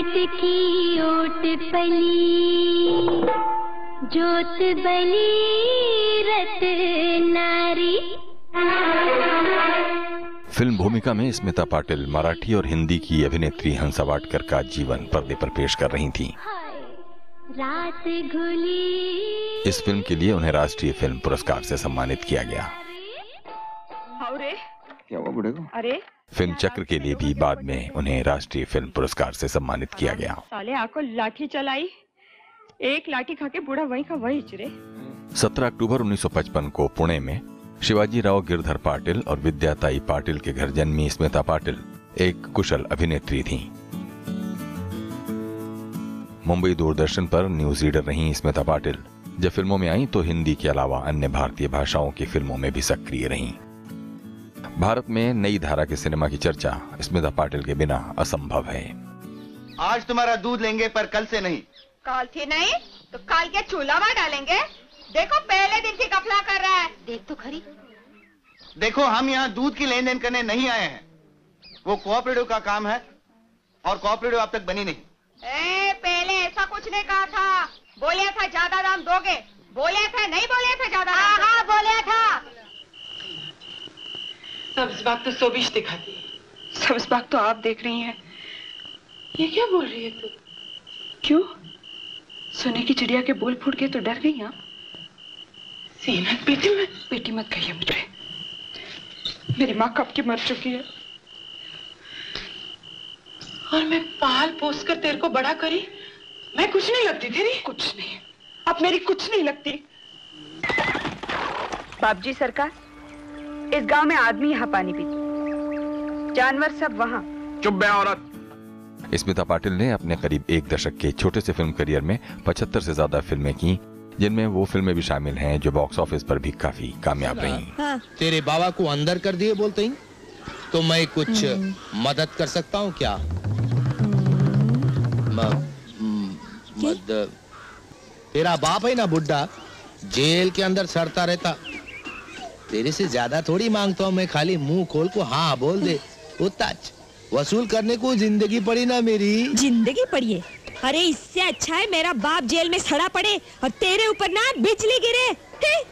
ओट की ओट पली जोत बली रत नारी। फ़िल्म भूमिका में स्मिता पाटिल मराठी और हिंदी की अभिनेत्री हंसा वाटकर का जीवन पर्दे पर पेश कर रही थीं। रात घुली। इस फ़िल्म के लिए उन्हें राष्ट्रीय फ़िल्म पुरस्कार से सम्मानित किया गया। क्या हुआ बूढ़े को? अरे। फ़िल्म चक्र के लिए भी बाद में उन्हें राष्ट्रीय फ़िल्म पुरस्कार से सम्मानित किया गया। साले आको लाठी चलाई। एक लाठी खा के बूढ़ा वहीं का वहीं चिरे 17 अक्टूबर 1955 को पुणे में शिवाजी राव गिरधर पाटिल और विद्याताई पाटिल के घर जन्मी स्मिता पाटिल एक कुशल अभिनेत्री थीं। मुंबई दूरदर्शन पर न्यूज़ रीडर रही स्मिता पाटिल। जब फ़िल्मों में आई तो हिंदी के अलावा अन्य भारतीय भाषाओं की फ़िल्मों में भी सक्रिय रहीं। भारत में नई धारा के सिनेमा की चर्चा स्मिता पाटिल के बिना असंभव है। आज तुम्हारा दूध लेंगे पर कल से नहीं। कल थी नहीं? तो कल के चूल्हा में डालेंगे? देखो पहले दिन की कफला कर रहा है। देख तो खरी। देखो हम यहाँ दूध की लेन देन करने नहीं आए हैं। वो कोऑपरेटिव का काम है और कोऑपरेटिव अब तक बनी नहीं। ए, पहले ऐसा कुछ नहीं कहा था। बोले था ज़्यादा दाम दोगे? बोले थे ज़्यादा हाँ हाँ बोले था बाग तो सोबिश दिखाती है। सब्ज बाग तो आप देख रही हैं। ये क्या बोल रही है तू? क्यों? सोने की चिड़िया के बोल फूट गए तो डर गई आप। सीनत बेटी मत। बेटी मत कहिए मुझे। मेरी माँ कब की मर चुकी है? और मैं पाल पोस कर तेरे को बड़ा करी मैं कुछ नहीं लगती तेरी। कुछ नहीं। अब मेरी कुछ नहीं लगती। बाप जी सरकार इस गाँव में आदमी यहाँ पानी पीते जानवर सब वहाँ। चुप बे औरत। स्मिता पाटिल ने अपने करीब एक दशक के छोटे से फ़िल्म करियर में 75 से ज़्यादा फ़िल्में की जिनमें वो फ़िल्में भी शामिल हैं जो बॉक्स ऑफ़िस पर भी काफ़ी कामयाब रहीं। तेरे बाबा को अंदर कर दिए बोलते ही? तो मैं कुछ मदद कर सकता हूँ क्या? म- म- मद तेरा बाप है ना बुड्ढा? जेल के अंदर सड़ता रहता। तेरे से ज़्यादा थोड़ी माँगता हूँ मैं खाली मुँह खोल को हाँ बोल दे। उतना वसूल करने को ज़िंदगी पड़ी ना मेरी। ज़िंदगी पड़िए अरे इससे अच्छा है मेरा बाप जेल में सड़ा पड़े और तेरे ऊपर ना बिजली गिरे। हैं?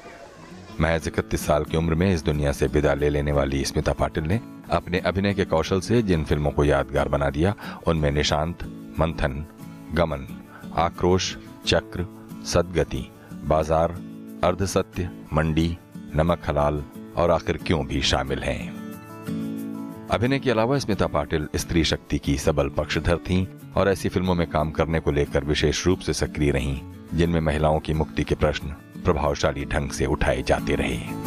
महज इकतीस साल की उम्र में इस दुनिया से विदा ले लेने वाली स्मिता पाटिल ने अपने अभिनय के कौशल से जिन फ़िल्मों को यादगार बना दिया उनमें निशांत मंथन गमन आक्रोश चक्र सदगति बाज़ार अर्धसत्य मंडी नमक, हलाल और आखिर क्यों भी शामिल हैं। अभिनय के अलावा स्मिता पाटिल, स्त्री शक्ति की सबल पक्षधर थीं और ऐसी फ़िल्मों में काम करने को लेकर विशेष रूप से सक्रिय रहीं, जिनमें महिलाओं की मुक्ति के प्रश्न प्रभावशाली ढंग से उठाए जाते रहे।